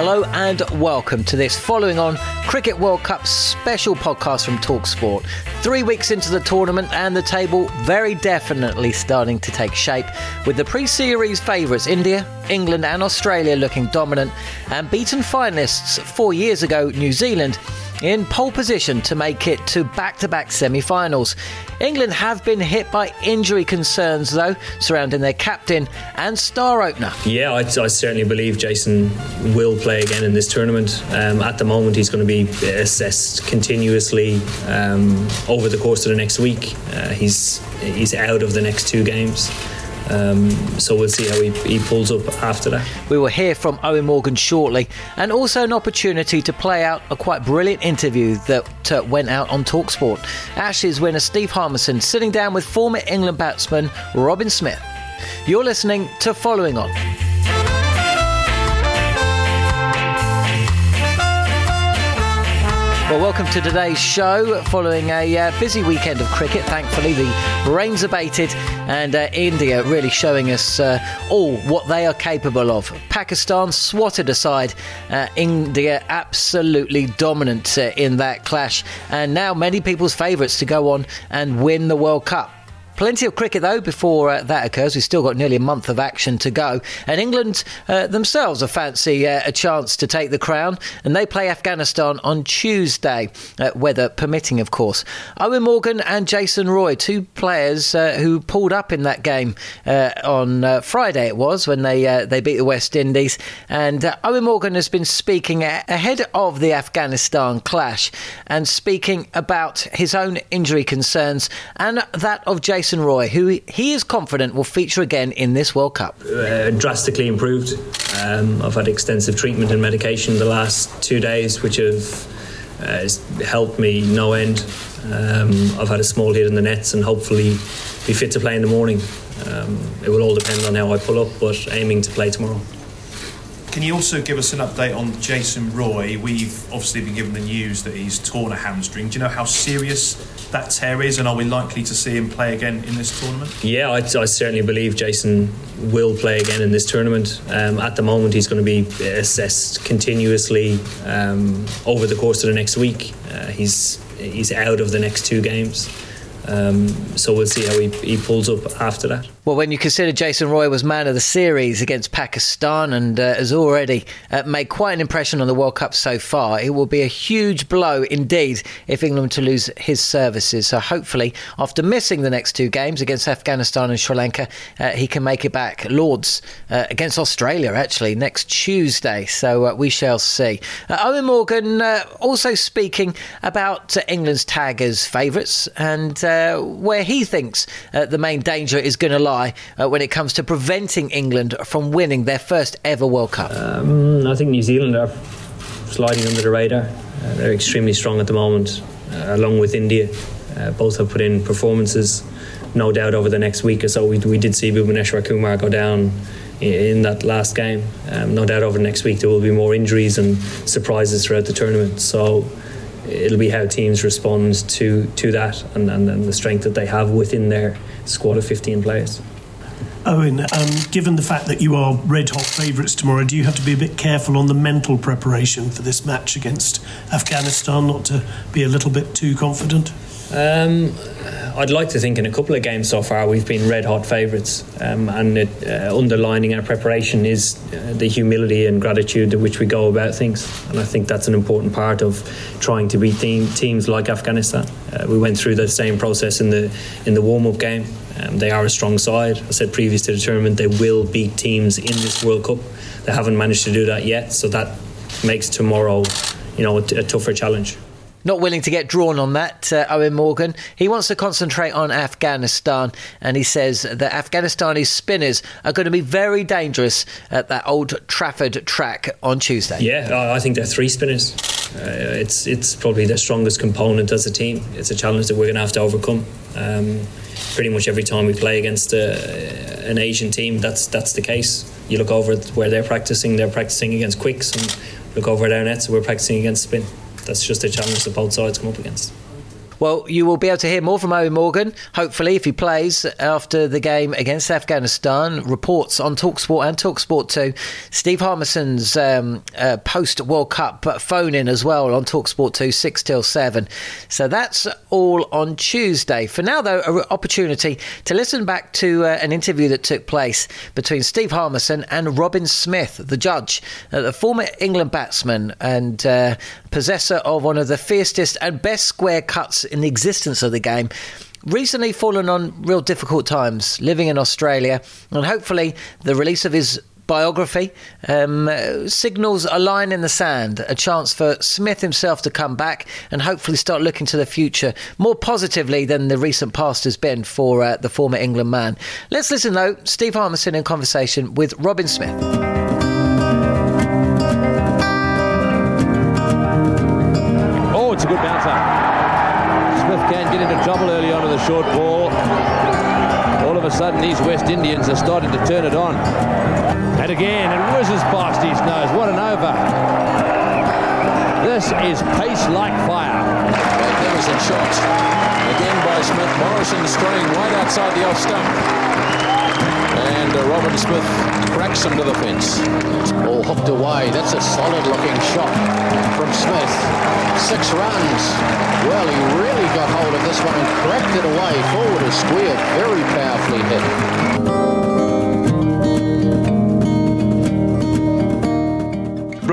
Hello and welcome to this following on Cricket World Cup special podcast from Talksport. Three weeks into the tournament and the table very definitely starting to take shape with the pre series favourites India, England, and Australia looking dominant and beaten finalists four years ago, New Zealand in pole position to make it to back to back semi finals. England have been hit by injury concerns, though, surrounding their captain and star opener. Yeah, I, I certainly believe Jason will play again in this tournament. Um, at the moment, he's going to be assessed continuously um, over the course of the next week. Uh, he's, he's out of the next two games. Um, so we'll see how he, he pulls up after that. We will hear from Eoin Morgan shortly, and also an opportunity to play out a quite brilliant interview that uh, went out on Talksport. Ashes winner Steve Harmison sitting down with former England batsman Robin Smith. You're listening to Following On. Well, welcome to today's show. Following a uh, busy weekend of cricket, thankfully the rains abated, and uh, India really showing us uh, all what they are capable of. Pakistan swatted aside, uh, India absolutely dominant uh, in that clash, and now many people's favourites to go on and win the World Cup. Plenty of cricket, though, before uh, that occurs. We've still got nearly a month of action to go. And England uh, themselves are fancy uh, a chance to take the crown. And they play Afghanistan on Tuesday, uh, weather permitting, of course. Eoin Morgan and Jason Roy, two players uh, who pulled up in that game on Friday, it was, when they, they beat the West Indies. And Eoin Morgan has been speaking ahead of the Afghanistan clash and speaking about his own injury concerns and that of Jason. Jason Roy, who he is confident will feature again in this World Cup. Uh, drastically improved. Um, I've had extensive treatment and medication the last two days, which have uh, helped me no end. Um, I've had a small hit in the nets and hopefully be fit to play in the morning. Um, it will all depend on how I pull up, but aiming to play tomorrow. Can you also give us an update on Jason Roy? We've obviously been given the news that he's torn a hamstring. Do you know how serious that tear is, and are we likely to see him play again in this tournament? Yeah, I, I certainly believe Jason will play again in this tournament. Um, at the moment, he's going to be assessed continuously um, over the course of the next week. Uh, he's he's out of the next two games. Um, so we'll see how he, he pulls up after that. Well, when you consider Jason Roy was man of the series against Pakistan and uh, has already uh, made quite an impression on the World Cup so far, it will be a huge blow indeed if England to lose his services. So hopefully, after missing the next two games against Afghanistan and Sri Lanka, uh, he can make it back. Lords uh, against Australia actually next Tuesday. So uh, we shall see. Uh, Eoin Morgan also speaking about England's tag as favourites and where he thinks the main danger is going to lie uh, when it comes to preventing England from winning their first ever World Cup. Um, I think New Zealand are sliding under the radar. Uh, they're extremely strong at the moment, uh, along with India. Uh, both have put in performances. No doubt over the next week or so, we, we did see Bhuvneshwar Kumar go down in that last game. Um, no doubt over the next week there will be more injuries and surprises throughout the tournament. So it'll be how teams respond to to that and, and, and the strength that they have within their squad of 15 players. Eoin, um, given the fact that you are red hot favourites tomorrow, do you have to be a bit careful on the mental preparation for this match against Afghanistan, not to be a little bit too confident? Um, I'd like to think in a couple of games so far we've been red hot favourites, um, and it, uh, underlining our preparation is uh, the humility and gratitude to which we go about things, and I think that's an important part of trying to beat team, teams like Afghanistan. Uh, we went through the same process in the in the warm up game. Um, they are a strong side. I said previous to the tournament they will beat teams in this World Cup. They haven't managed to do that yet, so that makes tomorrow, you know, a, a tougher challenge. Not willing to get drawn on that, uh, Eoin Morgan. He wants to concentrate on Afghanistan, and he says that Afghanistani spinners are going to be very dangerous at that Old Trafford track on Tuesday. Yeah, I think they're three spinners. Uh, it's it's probably their strongest component as a team. It's a challenge that we're going to have to overcome. Um, pretty much every time we play against a, uh, an Asian team, that's that's the case. You look over where they're practicing; they're practicing against quicks, and look over our nets, we're practicing against spin that's just a challenge that both sides come up against. Well, you will be able to hear more from Eoin Morgan, hopefully, if he plays after the game against Afghanistan. Reports on Talksport and Talksport 2. Steve Harmison's um, uh, post World Cup phone in as well on Talksport 2, 6 till 7. So that's all on Tuesday. For now, though, an opportunity to listen back to uh, an interview that took place between Steve Harmison and Robin Smith, the judge, uh, the former England batsman and uh, possessor of one of the fiercest and best square cuts in the existence of the game recently fallen on real difficult times living in Australia, and hopefully the release of his biography um, signals a line in the sand, a chance for Smith himself to come back and hopefully start looking to the future more positively than the recent past has been for uh, the former England man. Let's listen though, Steve Harmison in conversation with Robin Smith. trouble short ball. All of a sudden, these West Indians are starting to turn it on. And again, it whizzes past his nose. What an over. This is pace like fire. Magnificent shot. Again by Smith. Morrison straying right outside the off stump. And uh, Robin Smith cracks him to the fence. All hooked away. That's a solid looking shot from Smith. Six runs. Well, he really got hold of this one and cracked it away. Forward is squeared. Very powerfully hit.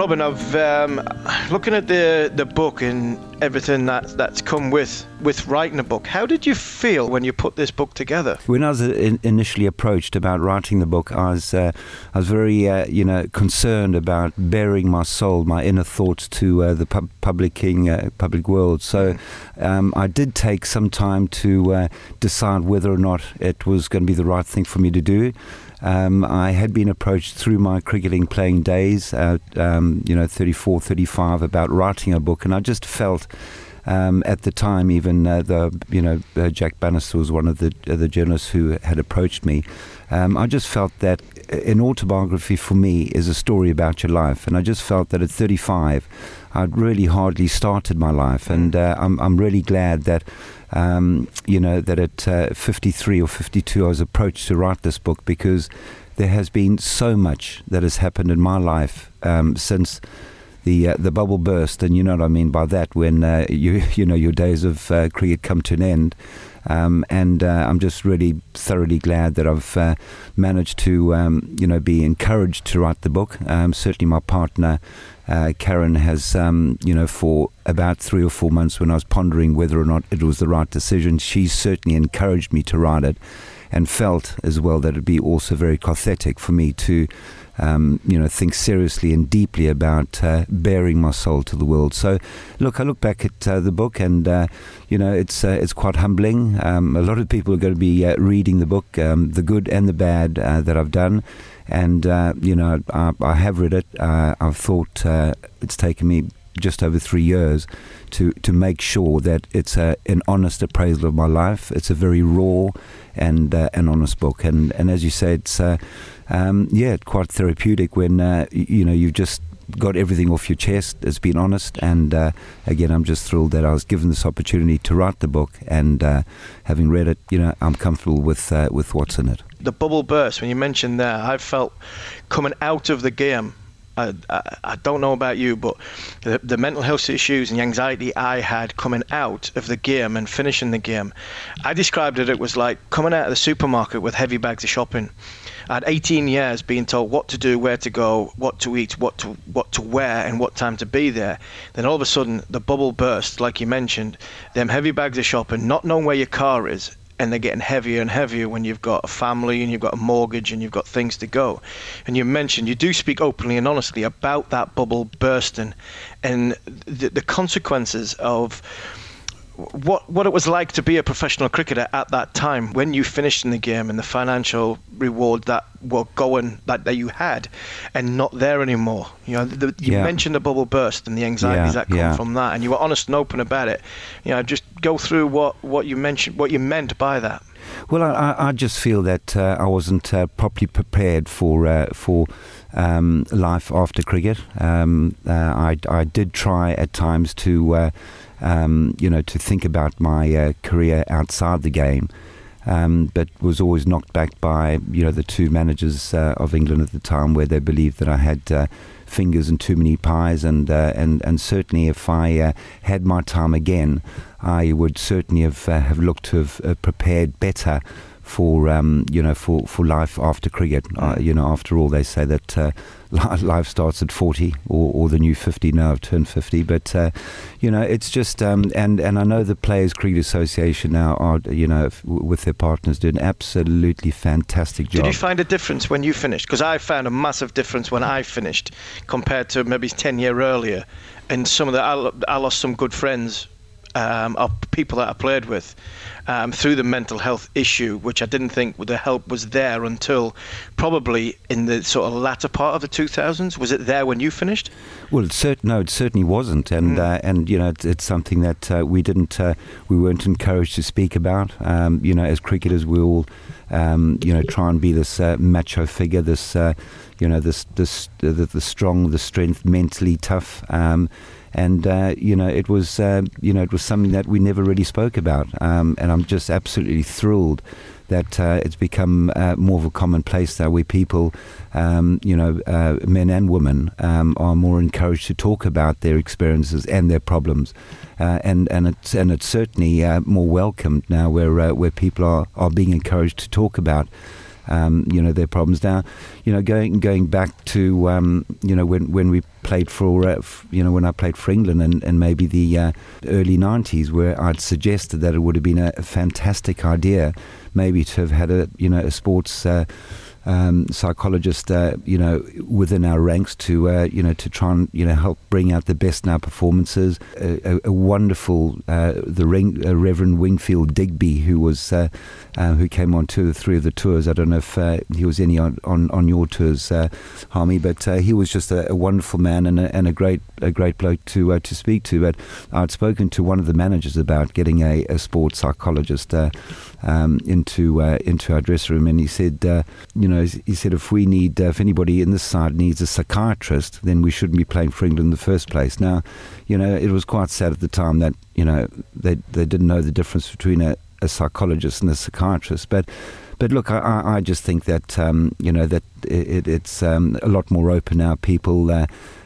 Robin, I've um, looking at the the book and everything that that's come with with writing a book. How did you feel when you put this book together? When I was uh, in, initially approached about writing the book, I was uh, I was very uh, you know concerned about baring my soul, my inner thoughts to uh, the pub- publicing uh, public world. So um, I did take some time to uh, decide whether or not it was going to be the right thing for me to do. Um, I had been approached through my cricketing playing days, uh, um, you know, 34, 35, about writing a book, and I just felt. Um, at the time, even uh, the you know uh, Jack Bannister was one of the uh, the journalists who had approached me. Um, I just felt that an autobiography for me is a story about your life, and I just felt that at 35, I'd really hardly started my life, and uh, I'm I'm really glad that um, you know, that at uh, 53 or 52 I was approached to write this book because there has been so much that has happened in my life um, since the uh, the bubble burst, and you know what I mean by that. When uh, you you know your days of uh, cricket come to an end, um, and uh, I'm just really thoroughly glad that I've uh, managed to um, you know be encouraged to write the book. Um, certainly, my partner uh, Karen has, um, you know, for about three or four months when I was pondering whether or not it was the right decision, she certainly encouraged me to write it and felt as well that it'd be also very cathartic for me to, um, you know, think seriously and deeply about uh, baring my soul to the world. So, look, I look back at uh, the book and, uh, you know, it's uh, it's quite humbling. Um, a lot of people are going to be uh, reading the book, um, the good and the bad uh, that I've done and uh, you know I, I, have read it. Uh, I've thought uh, it's taken me just over three years to to make sure that it's a, an honest appraisal of my life. It's a very raw and uh, an honest book, and and as you say, it's uh, um, yeah, quite therapeutic when uh, you know you've just got everything off your chest. It's been honest, and uh, again, I'm just thrilled that I was given this opportunity to write the book, and uh, having read it, you know, I'm comfortable with uh, with what's in it. The bubble burst when you mentioned there, I felt coming out of the game. I, I, don't know about you, but the, the mental health issues and the anxiety I had coming out of the game and finishing the game, I described it. It was like coming out of the supermarket with heavy bags of shopping I had 18 years being told what to do, where to go, what to eat, what to what to wear, and what time to be there. Then all of a sudden, the bubble burst, like you mentioned. Them heavy bags of shopping, not knowing where your car is, and they're getting heavier and heavier when you've got a family and you've got a mortgage and you've got things to go. And you mentioned you do speak openly and honestly about that bubble bursting and the, the consequences of what what it was like to be a professional cricketer at that time when you finished in the game and the financial reward that were going that, that you had and not there anymore. You know, the, you yeah. mentioned the bubble burst and the anxieties yeah, that come yeah. from that, and you were honest and open about it. You know, just go through what, what you mentioned, what you meant by that. Well, I, I just feel that uh, I wasn't uh, properly prepared for uh, for um, life after cricket. Um, uh, I, I did try at times to uh, um, you know, to think about my uh, career outside the game. Um, but was always knocked back by you know the two managers uh, of England at the time, where they believed that I had uh, fingers and too many pies, and uh, and and certainly if I uh, had my time again, I would certainly have uh, have looked to have prepared better for um, you know for, for life after cricket. Uh, you know, after all, they say that uh, life starts at forty or, or the new fifty. Now I've turned fifty, but uh, you know, it's just um, and and I know the Players Cricket Association now are you know with their partners do an absolutely fantastic job. Did you find a difference when you finished? Because I found a massive difference when I finished compared to maybe ten year earlier. And some of the I, I lost some good friends um, of people that I played with um, through the mental health issue, which I didn't think the help was there until probably in the sort of latter part of the 2000s. Was it there when you finished? Well, cert- no, it certainly wasn't, and mm. uh, and you know it's, it's something that uh, we didn't uh, we weren't encouraged to speak about. Um, you know, as cricketers, we all um, you know try and be this uh, macho figure, this uh, you know this this the, the, strong, the strength, mentally tough. Um, and uh, you know it was uh, you know it was something that we never really spoke about, um, and I'm just absolutely thrilled that uh, it's become uh, more of a commonplace now where people, um, you know, uh, men and women um, are more encouraged to talk about their experiences and their problems. Uh, and and it's and it's certainly uh, more welcomed now, where uh, where people are, are being encouraged to talk about um, you know their problems. Now, you know, going going back to um, you know when when we played for uh, you know when I played for England and, and maybe the uh, early '90s, where I'd suggested that it would have been a, a fantastic idea, maybe to have had a you know a sports. Uh, um, psychologist, uh, you know, within our ranks to, uh, you know, to try and, you know, help bring out the best in our performances. A, a, a wonderful, uh, the Ring, uh, Reverend Wingfield Digby, who was, uh, who came on two or three of the tours. I don't know if he was any on, on, on your tours, Harmy, but he was just a, a wonderful man and a, and a great, a great bloke to to speak to. But I'd spoken to one of the managers about getting a, a sports psychologist um, into into our dressing room, and he said, you know know, he said if we need, uh, if anybody in this side needs a psychiatrist, then we shouldn't be playing for England in the first place. Now, you know, it was quite sad at the time that you know they they didn't know the difference between a, a psychologist and a psychiatrist, but. But look, I, I just think that um, you know that it, it's um, a lot more open now. People, uh,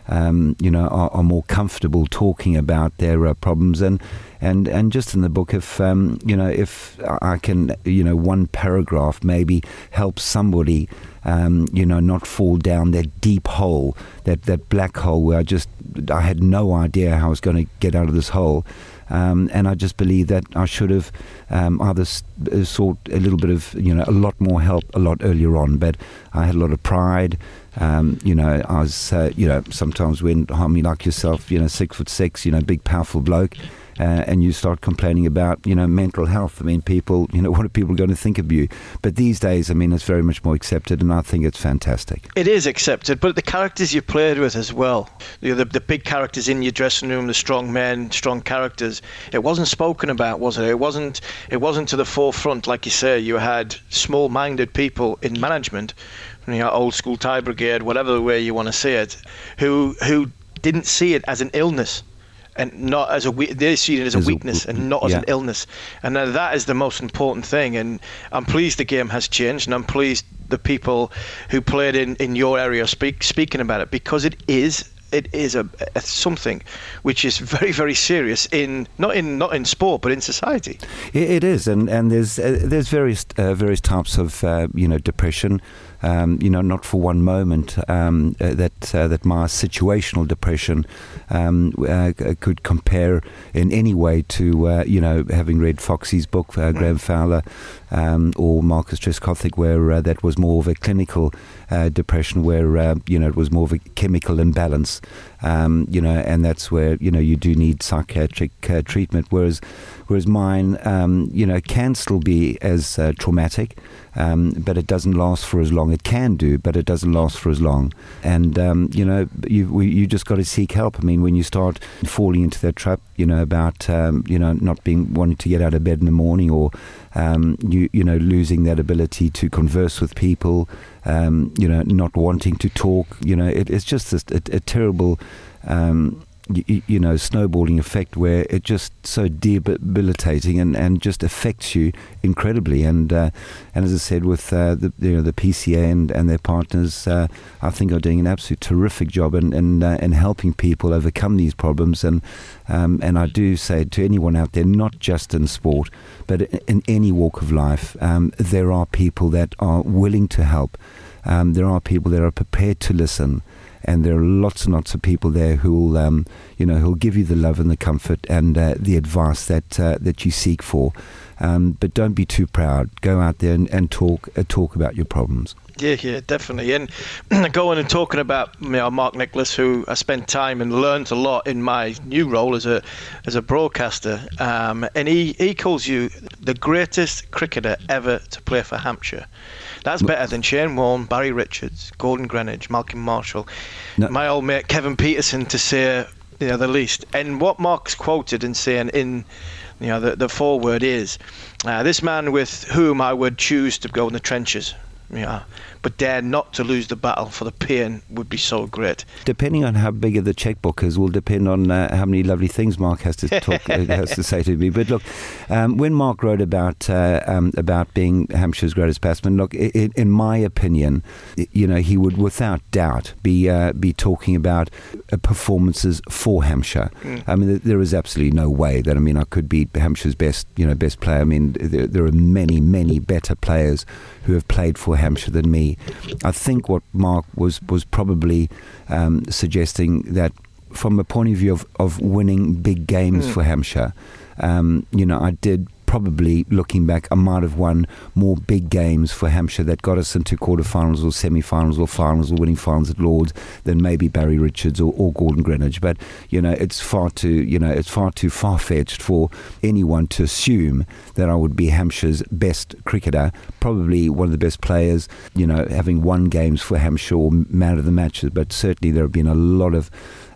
um, you know, are, are, more comfortable talking about their uh, problems and and and just in the book, if um, you know, if I can, you know, one paragraph maybe help somebody, um, you know, not fall down that deep hole, that that black hole where I just I had no idea how I was going to get out of this hole. Um, and I just believe that I should have um, either uh, sought a little bit of, you know, a lot more help a lot earlier on. But I had a lot of pride. Um, you know, I was, uh, you know, sometimes when, mean, like yourself, you know, six foot six, you know, big, powerful bloke uh, and you start complaining about you know mental health. I mean, people, you know, what are people going to think of you? But these days, I mean, it's very much more accepted, and I think it's fantastic. It is accepted, but the characters you played with as well, you know, the, the big characters in your dressing room, the strong men, strong characters, it wasn't spoken about, was it? It wasn't. It wasn't to the forefront, like you say. You had small-minded people in management, you know, old school tie brigade, whatever way you want to say it, who who didn't see it as an illness and not as a they see it as a weakness and not as yeah. an illness and that is the most important thing and I'm pleased the game has changed and I'm pleased the people who played in, in your area speak speaking about it because it is it is a, a, something which is very very serious in not in not in sport but in society. it, it is, and and there's uh, there's various uh, various types of uh, you know depression. Um, you know, not for one moment um, uh, that uh, that my situational depression um, uh, could compare in any way to you know having read Foxy's book, Graeme mm. Fowler, um, or Marcus Trescothick, where that was more of a clinical Uh, depression, where uh, you know it was more of a chemical imbalance um, you know, and that's where you know you do need psychiatric uh, treatment. Whereas, whereas mine, um, you know, can still be as uh, traumatic, um, but it doesn't last for as long. It can do, but it doesn't last for as long. And um, you know, you we, you just got to seek help. I mean, when you start falling into that trap, you know, about um, you know not being wanting to get out of bed in the morning or um, you you know losing that ability to converse with people, um, you know not wanting to talk. You know it, it's just a, a, a terrible. Um, you, you, know, snowballing effect where it just so debilitating and, and just affects you incredibly. And uh, and as I said, with uh, the you know the PCA and, and their partners, uh, I think are doing an absolute terrific job in in, uh, in helping people overcome these problems. And um, and I do say to anyone out there, not just in sport, but in any walk of life, um, there are people that are willing to help. Um, there are people that are prepared to listen and there are lots and lots of people there who'll, um, you know, who'll give you the love and the comfort and uh, the advice that uh, that you seek for. Um, but don't be too proud. Go out there and, and talk uh, talk about your problems. Yeah, yeah, definitely. And going and talking about you know, Mark Nicholas, who I spent time and learned a lot in my new role as a as a broadcaster, um, and he, he calls you the greatest cricketer ever to play for Hampshire. That's better than Shane Warne, Barry Richards, Gordon Greenidge, Malcolm Marshall, no. my old mate Kevin Pietersen, to say you know, the least. And what Mark's quoted and saying in you know the, the foreword is, uh, this man with whom I would choose to go in the trenches. Yeah, but dare not to lose the battle for the pain would be so great. Depending on how big of the checkbook is, will depend on uh, how many lovely things Mark has to talk uh, has to say to me. But look, um, when Mark wrote about uh, um, about being Hampshire's greatest batsman, look, it, in my opinion, you know, he would without doubt be uh, be talking about uh, performances for Hampshire. Mm. I mean, there is absolutely no way that I mean I could be Hampshire's best you know best player. I mean, there, there are many many better players who have played for Hampshire than me. I think what Mark was was probably um, suggesting that from a point of view of, of winning big games mm. for Hampshire, um, you know, I did probably looking back, I might have won more big games for Hampshire that got us into quarterfinals or semi-finals or finals or winning finals at Lords than maybe Barry Richards or, or Gordon Greenidge. But you know, it's far too you know it's far too far-fetched for anyone to assume that I would be Hampshire's best cricketer, probably one of the best players. You know, having won games for Hampshire or man of the matches, but certainly there have been a lot of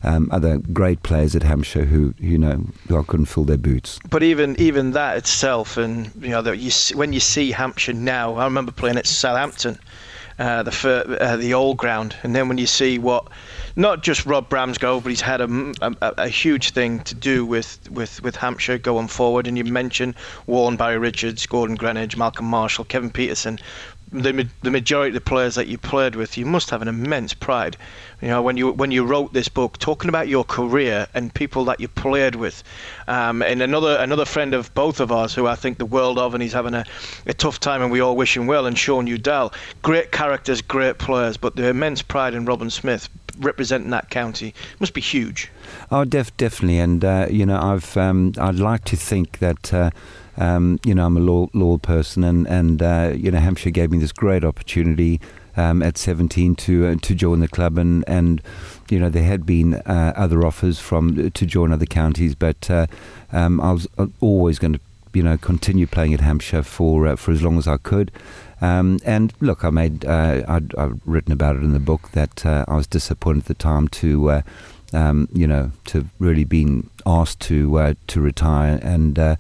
um, other great players at Hampshire who you know who I couldn't fill their boots. But even even that itself, and you know, that you when you see Hampshire now, I remember playing at Southampton. Uh, the uh, the old ground, and then when you see what, not just Rob Bram's Bransgrove, but he's had a, a, a, huge thing to do with, with, with Hampshire going forward. And you mentioned Warren, Barry Richards, Gordon Greenidge, Malcolm Marshall, Kevin Pietersen, the the majority of the players that you played with, you must have an immense pride. You know, when you when you wrote this book, talking about your career and people that you played with, um, and another another friend of both of ours who I think the world of, and he's having a, a tough time, and we all wish him well. And Shaun Udal, great characters, great players, but the immense pride in Robin Smith representing that county must be huge. Oh, def- definitely, and uh, you know, I've um, I'd like to think that. Uh, um, you know, I'm a loyal, person, and and uh, you know, Hampshire gave me this great opportunity um, at 17 to uh, to join the club, and and you know there had been uh, other offers from to join other counties, but uh, um, I was uh, always going to you know continue playing at Hampshire for uh, for as long as I could. Um, and look, I made uh, I'd, I've written about it in the book that uh, I was disappointed at the time to. Um, you know, to really been asked to uh, to retire, and uh,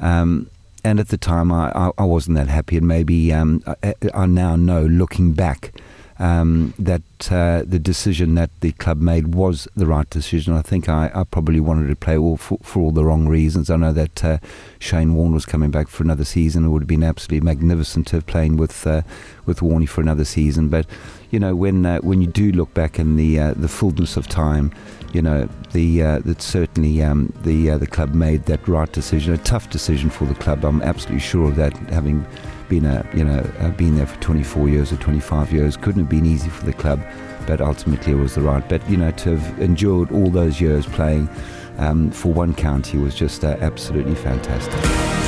um, and at the time I, I, I, wasn't that happy, and maybe um, I, I, now know, looking back, um, that uh, the decision that the club made was the right decision. I think I, I probably wanted to play all for, for, all the wrong reasons. I know that uh, Shane Warne was coming back for another season. It would have been absolutely magnificent to have played with uh, with Warney for another season. But you know, when uh, when you do look back in the the fullness of time, you know, the uh, that certainly um, the the club made that right decision, a tough decision for the club. I'm absolutely sure of that, having been a you know uh, been there for 24 years or 25 years couldn't have been easy for the club but ultimately it was the right but you know to have endured all those years playing um, for one county was just uh, absolutely fantastic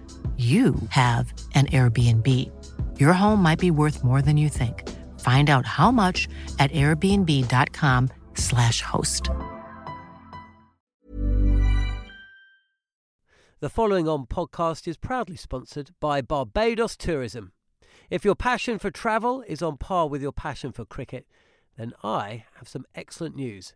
you have an Airbnb. Your home might be worth more than you think. Find out how much at airbnb.com/slash host. The following on podcast is proudly sponsored by Barbados Tourism. If your passion for travel is on par with your passion for cricket, then I have some excellent news.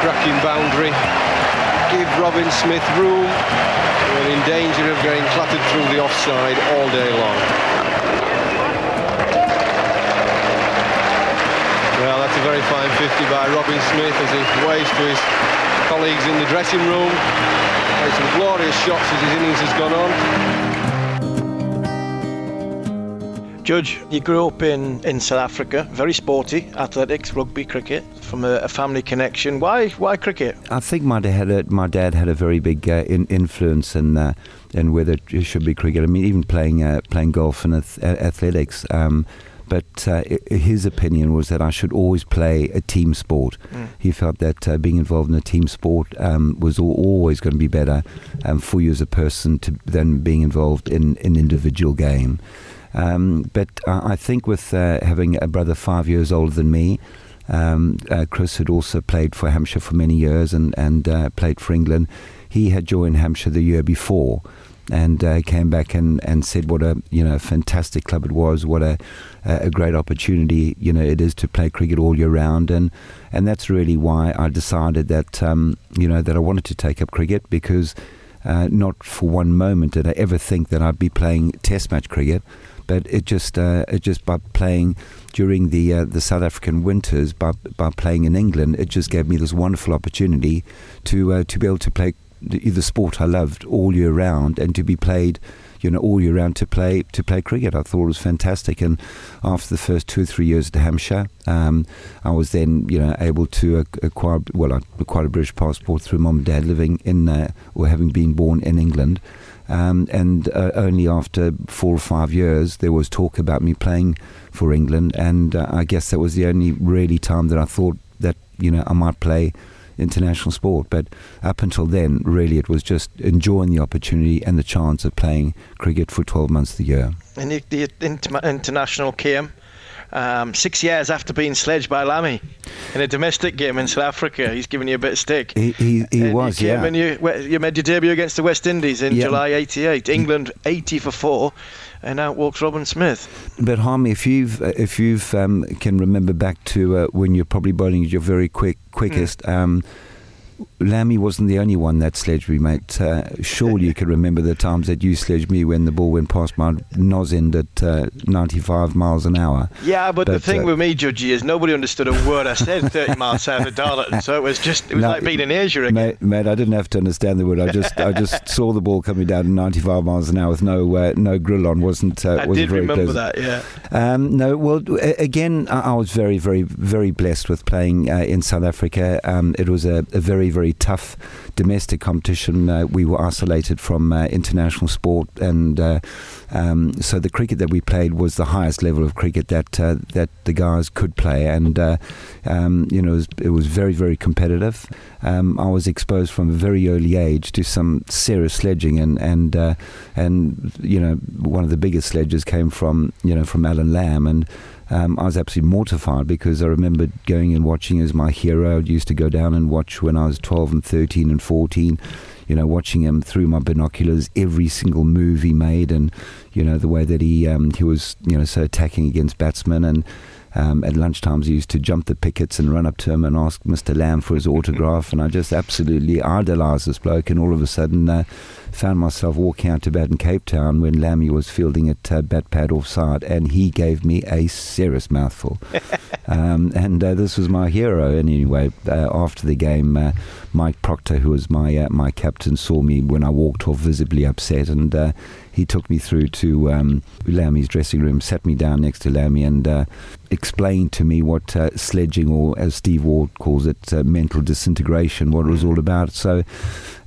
Cracking boundary. Give Robin Smith room. We're in danger of getting clattered through the offside all day long. Well, that's a very fine 50 by Robin Smith as he waves to his colleagues in the dressing room. Some glorious shots as his innings has gone on. Judge, you grew up in, in South Africa, very sporty, athletics, rugby, cricket, from a, a family connection. Why why cricket? I think my dad had a, my dad had a very big uh, in, influence in uh, in whether it should be cricket. I mean, even playing uh, playing golf and ath- athletics. Um, but uh, his opinion was that I should always play a team sport. Mm. He felt that uh, being involved in a team sport um, was always going to be better um, for you as a person to, than being involved in an individual game. Um, but I think with uh, having a brother five years older than me, um, uh, Chris had also played for Hampshire for many years and, and uh, played for England. He had joined Hampshire the year before. and uh, came back and, and said what a you know fantastic club it was, what a a great opportunity you know it is to play cricket all year round, and and that's really why I decided that um, you know that I wanted to take up cricket because uh, not for one moment did I ever think that I'd be playing Test match cricket, but it just uh, it just by playing during the uh, the South African winters by by playing in England, it just gave me this wonderful opportunity to uh, to be able to play the, the sport I loved all year round and to be played you know all year round to play to play cricket. I thought it was fantastic. And after the first two or three years at Hampshire, um, I was then you know able to acquire well I acquired a British passport through mom and dad living in uh, or having been born in England. Um, and uh, only after four or five years, there was talk about me playing for England, and uh, I guess that was the only really time that I thought that you know I might play international sport. But up until then, really, it was just enjoying the opportunity and the chance of playing cricket for 12 months of the year. And the, the international came um, six years after being sledged by Lammy in a domestic game in South Africa. He's given you a bit of stick. He, he, he was, you yeah. And you, you made your debut against the West Indies in yeah. July 88. England 80 for 4 and out walks Robin Smith. But Harmy, if you've if you've um, can remember back to uh, when you're probably bowling your very quick quickest. Mm. Um, Lammy wasn't the only one that sledged me, mate. Uh, surely you can remember the times that you sledged me when the ball went past my nose end at uh, 95 miles an hour. Yeah, but, but the thing uh, with me, Judgy, is nobody understood a word I said 30 miles south of Darlington, so it was just it was no, like being in Asia again. Mate, mate, I didn't have to understand the word. I just I just saw the ball coming down at 95 miles an hour with no uh, no grill on. wasn't uh, I wasn't did remember pleasant. that. Yeah. Um, no, well, again, I was very very very blessed with playing uh, in South Africa. Um, it was a, a very very tough domestic competition, uh, we were isolated from uh, international sport, and uh, um, so the cricket that we played was the highest level of cricket that uh, that the guys could play, and uh, um, you know it was, it was, very very competitive. Um, I was exposed from a very early age to some serious sledging, and and and you know one of the biggest sledges came from you know from Alan Lamb, and um, I was absolutely mortified because I remembered going and watching as my hero. I used to go down and watch when I was 12 and 13 and 14, you know, watching him through my binoculars, every single move he made, and, you know, the way that he, um, he was, you know, so attacking against batsmen. And, um, at lunchtimes, I used to jump the pickets and run up to him and ask Mr. Lamb for his autograph. And I just absolutely idolized this bloke. And all of a sudden, uh, found myself walking out to bat in Cape Town when Lammy was fielding at uh, bat pad offside, and he gave me a serious mouthful. um, and uh, this was my hero. And anyway, uh, after the game, uh, Mike Procter, who was my uh, my captain, saw me when I walked off, visibly upset, and uh, he took me through to um, Lammy's dressing room, sat me down next to Lammy, and uh, explained to me what uh, sledging, or as Steve Waugh calls it, uh, mental disintegration, what it was all about. So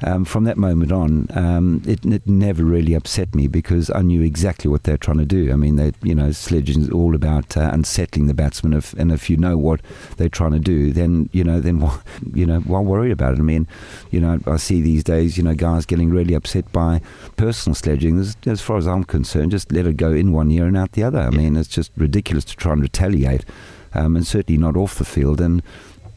um, from that moment on, um, it, it, never really upset me because I knew exactly what they're trying to do. I mean, they, you know, sledging is all about uh, unsettling the batsman, if, and if you know what they're trying to do, then you know, then you know, why worry about it? I mean, you know, I see these days, you know, guys getting really upset by personal sledging. There's as far as I'm concerned, just let it go in one ear and out the other. I mean, it's just ridiculous to try and retaliate, um, and certainly not off the field. And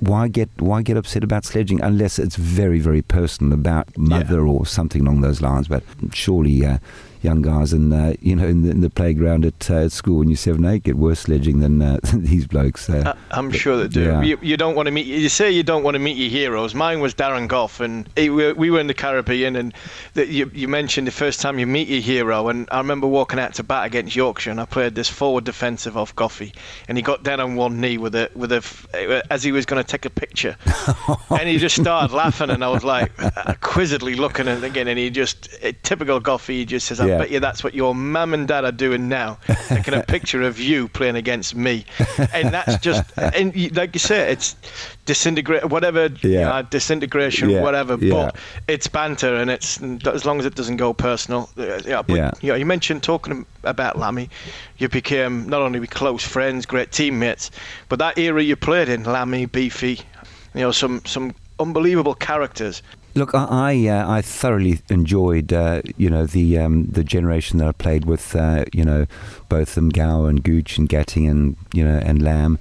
why get why get upset about sledging unless it's very very personal about mother yeah. or something along those lines? But surely. Uh, young guys in uh, you know in the, in the playground at, uh, at, school when you're seven eight get worse sledging than uh, these blokes. Uh, I'm sure they do. Yeah. You, you, don't want to meet. You say you don't want to meet your heroes. Mine was Darren Gough, and he, we were in the Caribbean, and the, you, you, mentioned the first time you meet your hero, and I remember walking out to bat against Yorkshire, and I played this forward defensive off Goughy, and he got down on one knee with a with a as he was going to take a picture, and he just started laughing, and I was like quizzically looking at it again, and he just typical Goughy, he just says yeah. Bet you that's what your mum and dad are doing now, taking a picture of you playing against me, and that's just and like you said, it's disintegrate whatever, yeah. Uh, disintegration, yeah. whatever. Yeah. But it's banter, and it's as long as it doesn't go personal. Uh, yeah, but, yeah. You, know, you mentioned talking about Lammy, you became not only close friends, great teammates, but that era you played in, Lammy, Beefy, you know, some some unbelievable characters. Look, I I, uh, I thoroughly enjoyed uh, you know the um, the generation that I played with uh, you know both them Gower and Gooch and Gatting and you know and Lamb.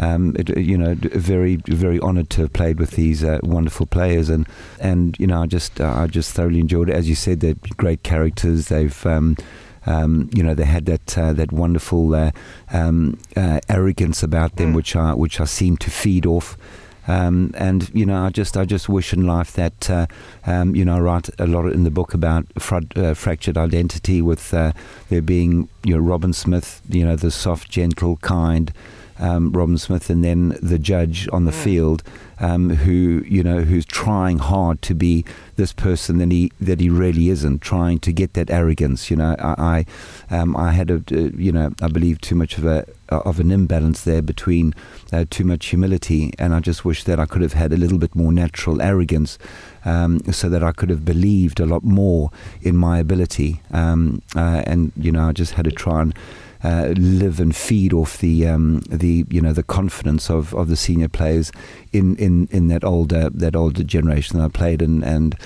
um, it, you know, very very honoured to have played with these uh, wonderful players, and and you know, I just uh, I just thoroughly enjoyed it. As you said, they're great characters. They've um, um, you know, they had that uh, that wonderful uh, um, uh, arrogance about them, mm. which I which I seem to feed off. Um, and you know, I just I just wish in life that uh, um, you know I write a lot in the book about uh, fractured identity, with uh, there being you know Robin Smith, you know the soft, gentle, kind um, Robin Smith, and then the judge on the mm. field, um, who you know who's trying hard to be this person that he that he really isn't, trying to get that arrogance. You know, I I, um, I had a uh, you know I believe too much of a of an imbalance there between uh, too much humility, and I just wish that I could have had a little bit more natural arrogance, um, so that I could have believed a lot more in my ability. Um, uh, and you know, I just had to try and uh, live and feed off the um, the you know the confidence of, of the senior players in, in, in that older that older generation that I played in and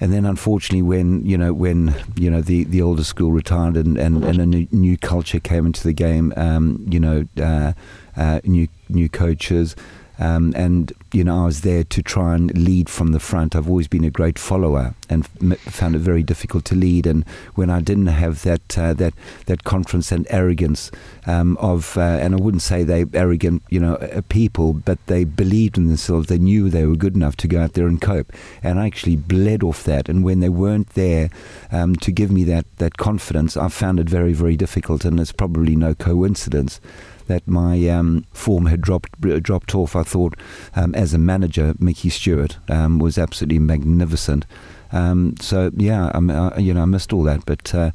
and then unfortunately when you know when you know the, the older school retired and, and, and a new, new culture came into the game um, you know uh, uh, new new coaches um, and you know, I was there to try and lead from the front. I've always been a great follower and found it very difficult to lead. And when I didn't have that uh, that that confidence and arrogance um, of, uh, and I wouldn't say they arrogant, you know, uh, people, but they believed in themselves. They knew they were good enough to go out there and cope. And I actually bled off that. And when they weren't there um, to give me that that confidence, I found it very very difficult. And it's probably no coincidence that my um, form had dropped dropped off. I thought, um, as a manager, Micky Stewart um, was absolutely magnificent. Um, so yeah, I, uh, you know, I missed all that, but. Uh,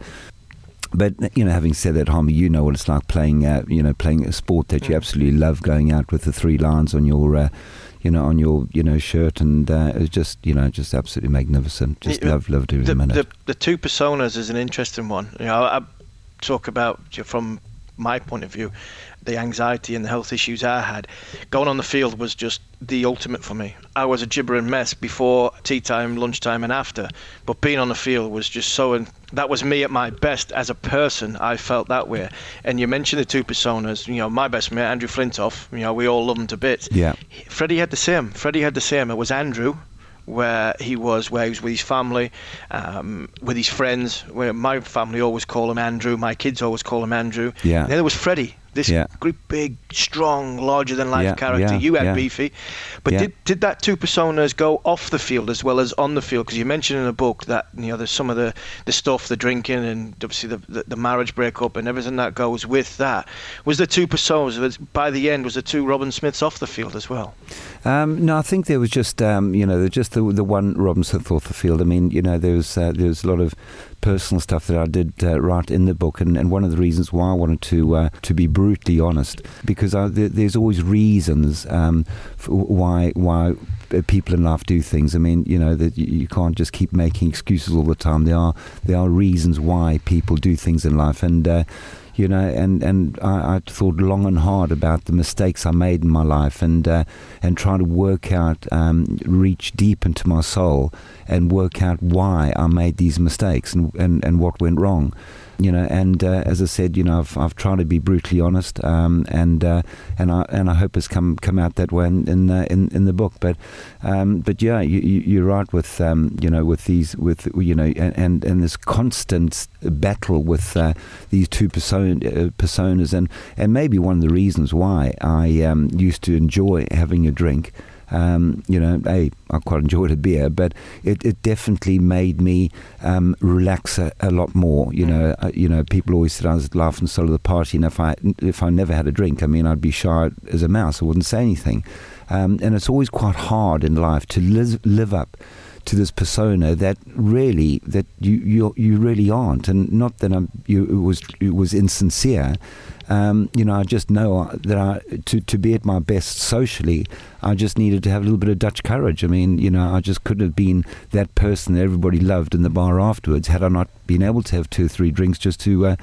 but you know, having said that, Harmy, you know what it's like playing, uh, you know, playing a sport that you mm. absolutely love, going out with the three lines on your, uh, you know, on your, you know, shirt, and uh, it was just, you know, just absolutely magnificent. Just it, love, love doing the, minute. The, the two personas is an interesting one. You know, I talk about from my point of view the anxiety and the health issues I had, going on the field was just the ultimate for me. I was a gibbering mess before tea time, lunchtime, and after, but being on the field was just so. And that was me at my best as a person. I felt that way. And you mentioned the two personas. You know, my best mate Andrew Flintoff. You know, we all love him to bits. Yeah. Freddie had the same. Freddie had the same. It was Andrew where he was, where he was with his family, um, with his friends. Where my family always call him Andrew, my kids always call him Andrew. Yeah. And then there was Freddie, this yeah. great, big, strong, larger than life yeah, character. Yeah, you had. Beefy, but did did that two personas go off the field as well as on the field? Because you mentioned in the book that you know there's some of the, the stuff, the drinking, and obviously the, the, the marriage breakup and everything that goes with that. Was the two personas by the end? Was the two Robin Smiths off the field as well? Um, no, I think there was just um, you know just the the one Robin Smith off the field. I mean, you know, there was uh, there was a lot of personal stuff that I did uh, write in the book, and, and one of the reasons why I wanted to uh, to be brutally honest, because I, there, there's always reasons um, why why people in life do things. I mean, you know that you, can't just keep making excuses all the time. There are there are reasons why people do things in life, and uh, you know, and and I, I, thought long and hard about the mistakes I made in my life, and uh, and trying to work out, um, reach deep into my soul, and work out why I made these mistakes and and, and what went wrong you know, and uh, as I said, you know, I've, I've tried to be brutally honest, um, and uh, and I and I hope it's come come out that way in in, in, in, the book. But um, but yeah, you, you, are right with um, you know with these with you know and and, this constant battle with uh, these two person, uh, personas, and and maybe one of the reasons why I um, used to enjoy having a drink. Um, you know, hey, I quite enjoyed a beer, but it, it definitely made me um, relax a, a, lot more. You know, uh, you know, people always said I was laughing soul of the party, and if I if I never had a drink, I mean, I'd be shy as a mouse. I wouldn't say anything, um, and it's always quite hard in life to live live up to this persona that really that you you you really aren't, and not that I'm you it was it was insincere. Um, you know, I just know that I to to be at my best socially, I just needed to have a little bit of Dutch courage. I mean, you know, I just couldn't have been that person that everybody loved in the bar afterwards had I not been able to have two or three drinks just to uh,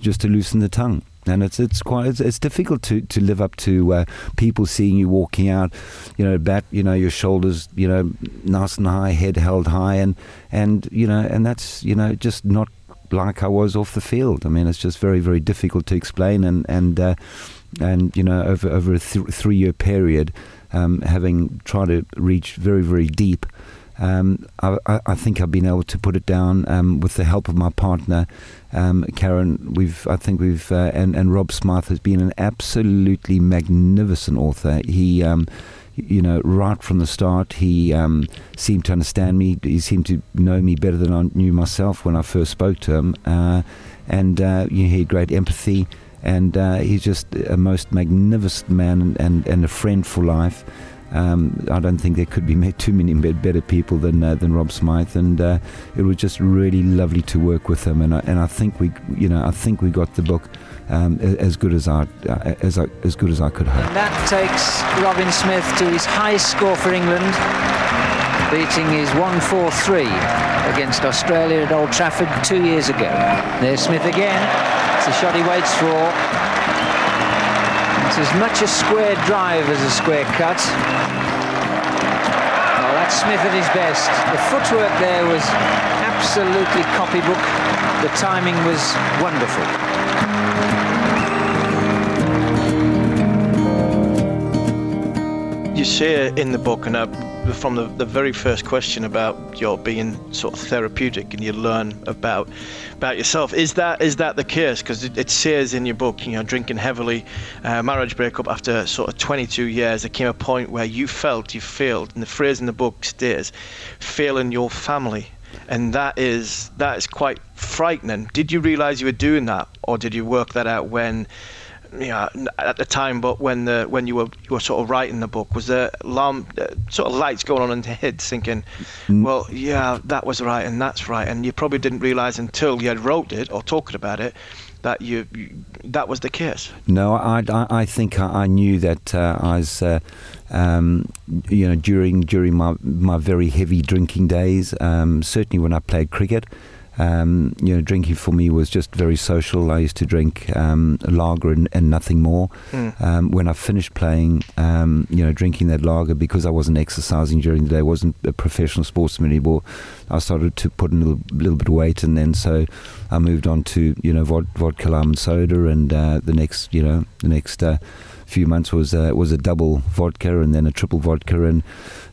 just to loosen the tongue and it's it's quite it's, it's difficult to, to live up to uh, people seeing you walking out, you know, back, you know, your shoulders, you know, nice and high, head held high, and and you know, and that's you know just not like I was off the field. I mean, it's just very very difficult to explain, and and uh, and you know over over a th- three year period, um, having tried to reach very very deep. Um, I, I, think I've been able to put it down um, with the help of my partner, um, Karen. We've, I think we've, uh, and and Rob Smyth has been an absolutely magnificent author. He, um, you know, right from the start, he um, seemed to understand me. He seemed to know me better than I knew myself when I first spoke to him, uh, and uh, you know, he had great empathy. And uh, he's just a most magnificent man and, and, and a friend for life. Um, I don't think there could be too many better people than uh, than Rob Smyth, and uh, it was just really lovely to work with him. And I, and I think we, you know, I think we got the book um, as good as I uh, as I, as good as I could hope. And that takes Robin Smith to his highest score for England, beating his 1-4-3 against Australia at Old Trafford two years ago. There's Smith again. It's a shot he waits for. It's as much a square drive as a square cut. Oh, that's Smith at his best. The footwork there was absolutely copybook. The timing was wonderful. You say in the book, and from the, the very first question about your being sort of therapeutic and you learn about about yourself is that is that the case? Because it, it, says in your book you know drinking heavily uh, marriage breakup after sort of 22 years there came a point where you felt you failed and the phrase in the book stays failing your family. And that is that is quite frightening. Did you realize you were doing that or did you work that out when you know, at the time, but when the when you were you were sort of writing the book, was there alarm uh, sort of lights going on in your head, thinking, mm. well, yeah, that was right and that's right, and you probably didn't realise until you had wrote it or talked about it that you, you, that was the case. No, I, I, I think I, I, knew that uh, I was, uh, um, you know, during during my my very heavy drinking days. Um, certainly when I played cricket, um, you know, drinking for me was just very social. I used to drink um, lager and, and, nothing more. Mm. Um, when I finished playing, um, you know, drinking that lager because I wasn't exercising during the day, wasn't a professional sportsman anymore. I started to put in a little, little bit of weight, and then so I moved on to you know vod- vodka, lime, and soda, and uh, the next you know the next. Uh, few months was uh, was a double vodka and then a triple vodka and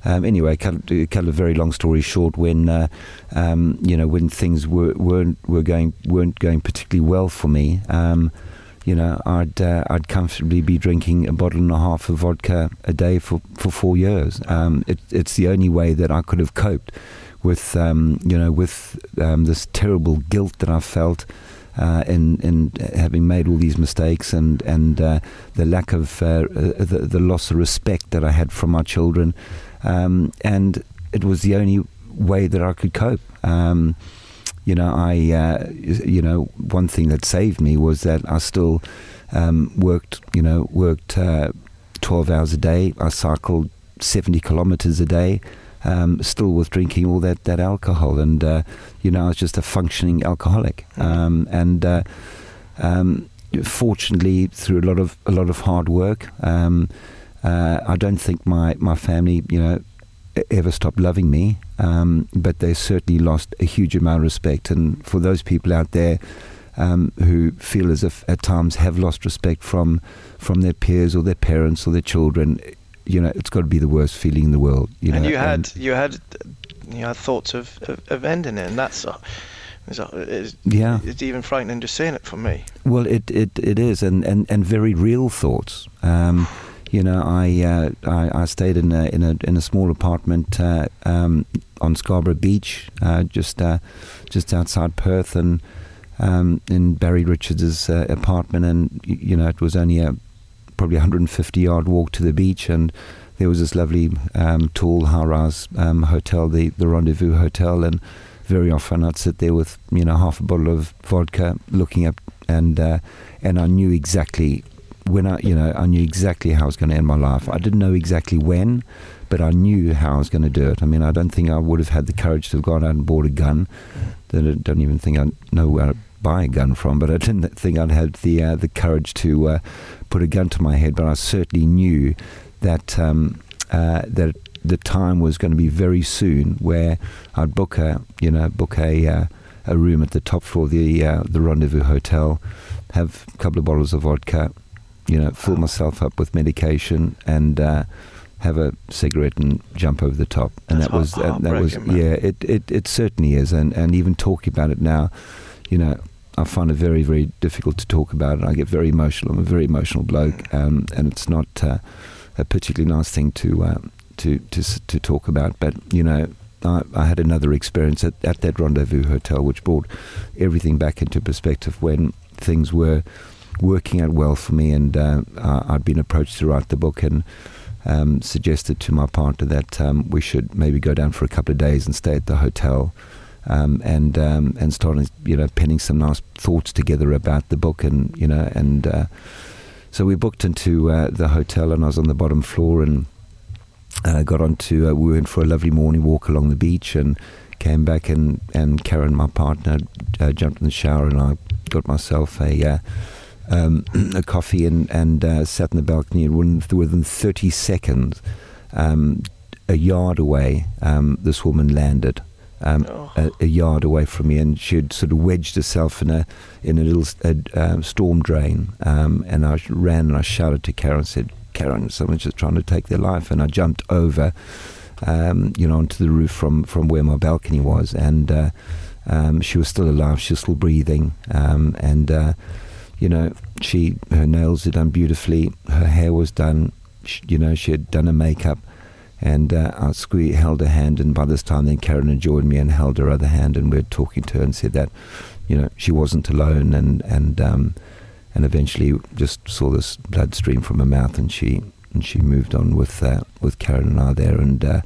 um, anyway, cut, cut a very long story short. When uh, um, you know when things were weren't were going weren't going particularly well for me, um, you know, I'd uh, I'd comfortably be drinking a bottle and a half of vodka a day for, for four years. Um, it, it's the only way that I could have coped with um, you know with um, this terrible guilt that I felt. Uh, in in having made all these mistakes and and uh, the lack of uh, uh the, the loss of respect that I had from my children, um, and it was the only way that I could cope. Um, you know, I, uh, you know, one thing that saved me was that I still um, worked, you know, worked uh, 12 hours a day. I cycled 70 kilometers a day, um, still with drinking all that, that alcohol. And, uh, you know, I was just a functioning alcoholic. Mm-hmm. Um, and uh, um, fortunately, through a lot of, a lot of hard work, um, uh, I don't think my, my family, you know, ever stopped loving me, um, but they certainly lost a huge amount of respect. And for those people out there um, who feel as if at times have lost respect from from their peers or their parents or their children, you know, it's got to be the worst feeling in the world. You and know? you had and you had you had thoughts of, of, of ending it, and that's. Uh, it's, yeah, it's even frightening just saying it for me. Well, it, it, it is, and, and, and very real thoughts. Um, you know, I, uh, I, I stayed in a in a in a small apartment uh, um, on Scarborough Beach, uh, just uh, just outside Perth, and um, in Barry Richards' uh, apartment, and you know, it was only a probably 150 yard walk to the beach, and there was this lovely um, tall high-rise um, hotel, the the Rendezvous Hotel, and very often I'd sit there with you know half a bottle of vodka, looking up, and uh, and I knew exactly when I, you know, I knew exactly how I was going to end my life. I didn't know exactly when, but I knew how I was going to do it. I mean, I don't think I would have had the courage to have gone out and bought a gun. I don't even think I know where to buy a gun from, but I didn't think I'd had the uh, the courage to uh, put a gun to my head. But I certainly knew that um, uh, that the time was going to be very soon where I'd book a, you know, book a uh, a room at the top floor of the uh, the Rendezvous Hotel, have a couple of bottles of vodka you know, fill myself up with medication and uh, have a cigarette and jump over the top. And That's that was heart- that was man. yeah, it, it it certainly is. And and even talking about it now, you know. I find it very, very difficult to talk about it. I get very emotional. I'm a very emotional bloke, um, and it's not uh, a particularly nice thing to uh, to to to talk about. But you know, I, I had another experience at, at that rendezvous hotel, which brought everything back into perspective when things were working out well for me, and uh, I- I'd been approached to write the book and. Um, suggested to my partner that um, we should maybe go down for a couple of days and stay at the hotel, um, and um, and starting you know penning some nice thoughts together about the book, and you know and uh, so we booked into uh, the hotel, and I was on the bottom floor, and uh, got onto. Uh, we went for a lovely morning walk along the beach, and came back, and and Karen, my partner, uh, jumped in the shower, and I got myself a. Um, a coffee and and uh, sat in the balcony and within, within 30 seconds um, a yard away um, this woman landed um, a, a yard away from me. And she had sort of wedged herself in a in a little uh, um, storm drain um, and I ran and I shouted to Karen and said Karen someone's just trying to take their life. And I jumped over um, you know onto the roof from from where my balcony was. And uh, um, she was still alive she was still breathing um, and uh, you know, she her nails were done beautifully. Her hair was done. She, you know, she had done her makeup, and uh, I held her hand. And by this time, then Karen had joined me and held her other hand, and we were talking to her and said that, you know, she wasn't alone, and and um, and eventually just saw this blood stream from her mouth, and she and she moved on with uh, with Karen and I there, and uh,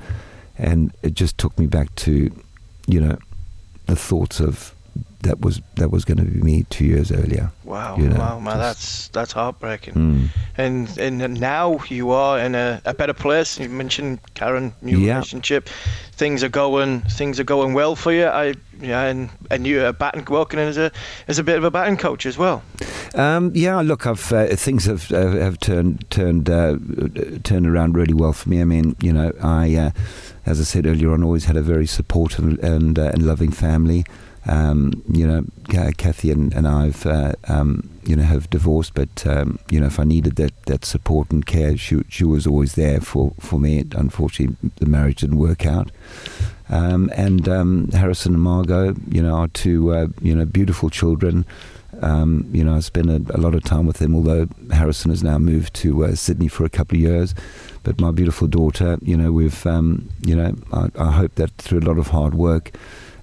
and it just took me back to, you know, the thoughts of that was that was going to be me two years earlier. Wow, you know, wow, man, that's that's heartbreaking. Mm. And and now you are in a, a better place. You mentioned Karen, new Yeah. relationship. Things are going things are going well for you. I yeah, and and you're a batting working as a as a bit of a batting coach as well. Um, yeah, look, I've uh, things have uh, have turned turned uh, turned around really well for me. I mean, you know, I, uh, as I said earlier on, always had a very supportive and uh, and loving family. Um, you know, Kathy and, and I've uh, um, you know have divorced, but um, you know, if I needed that, that support and care, she she was always there for, for me. Unfortunately, the marriage didn't work out. Um, and um, Harrison and Margot, you know, are two uh, you know beautiful children. Um, you know, I spent a, a lot of time with them. Although Harrison has now moved to uh, Sydney for a couple of years, but my beautiful daughter, you know, we've, you know, I, I hope that through a lot of hard work,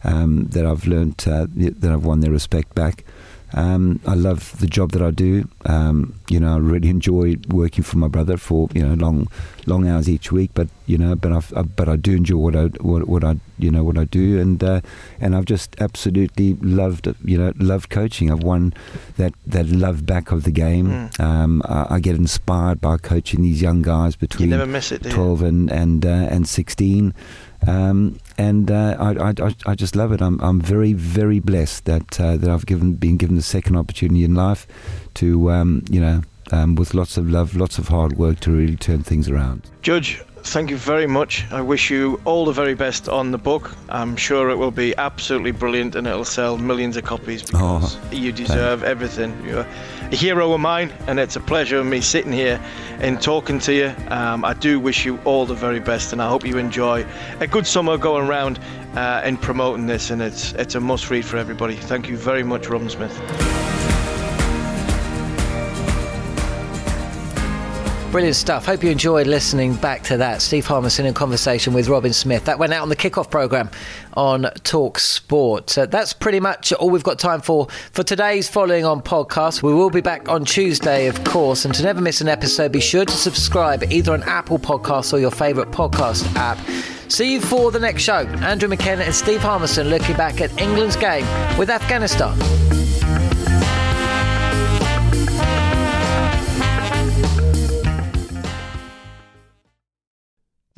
um, that I've learned uh, that I've won their respect back. Um, I love the job that I do. Um, you know, I really enjoy working for my brother for you know long, long hours each week. But you know, but I've, I, but I do enjoy what I what, what I you know what I do, and uh, and I've just absolutely loved you know loved coaching. I've won that that love back of the game. Um, I, I get inspired by coaching these young guys between it, twelve and and uh, and sixteen. Um, and uh, I, I, I- just love it. I'm, I'm very, very blessed that uh, that I've given been given the second opportunity in life to, um, you know, um, with lots of love, lots of hard work to really turn things around. Judge, thank you very much. I wish you all the very best on the book. I'm sure it will be absolutely brilliant and it'll sell millions of copies because Oh, you deserve everything. You're a hero of mine, and it's a pleasure of me sitting here and talking to you. Um, I do wish you all the very best, and I hope you enjoy a good summer going around uh, and promoting this. And it's it's a must read for everybody. Thank you very much, Robin Smith. Brilliant stuff. Hope you enjoyed listening back to that. Steve Harmison in conversation with Robin Smith. That went out on the kickoff programme on Talk Sport. Uh, that's pretty much all we've got time for for today's Following On podcast. We will be back on Tuesday, of course. And to never miss an episode, be sure to subscribe either on Apple Podcasts or your favourite podcast app. See you for the next show. Andrew McKenna and Steve Harmison looking back at England's game with Afghanistan.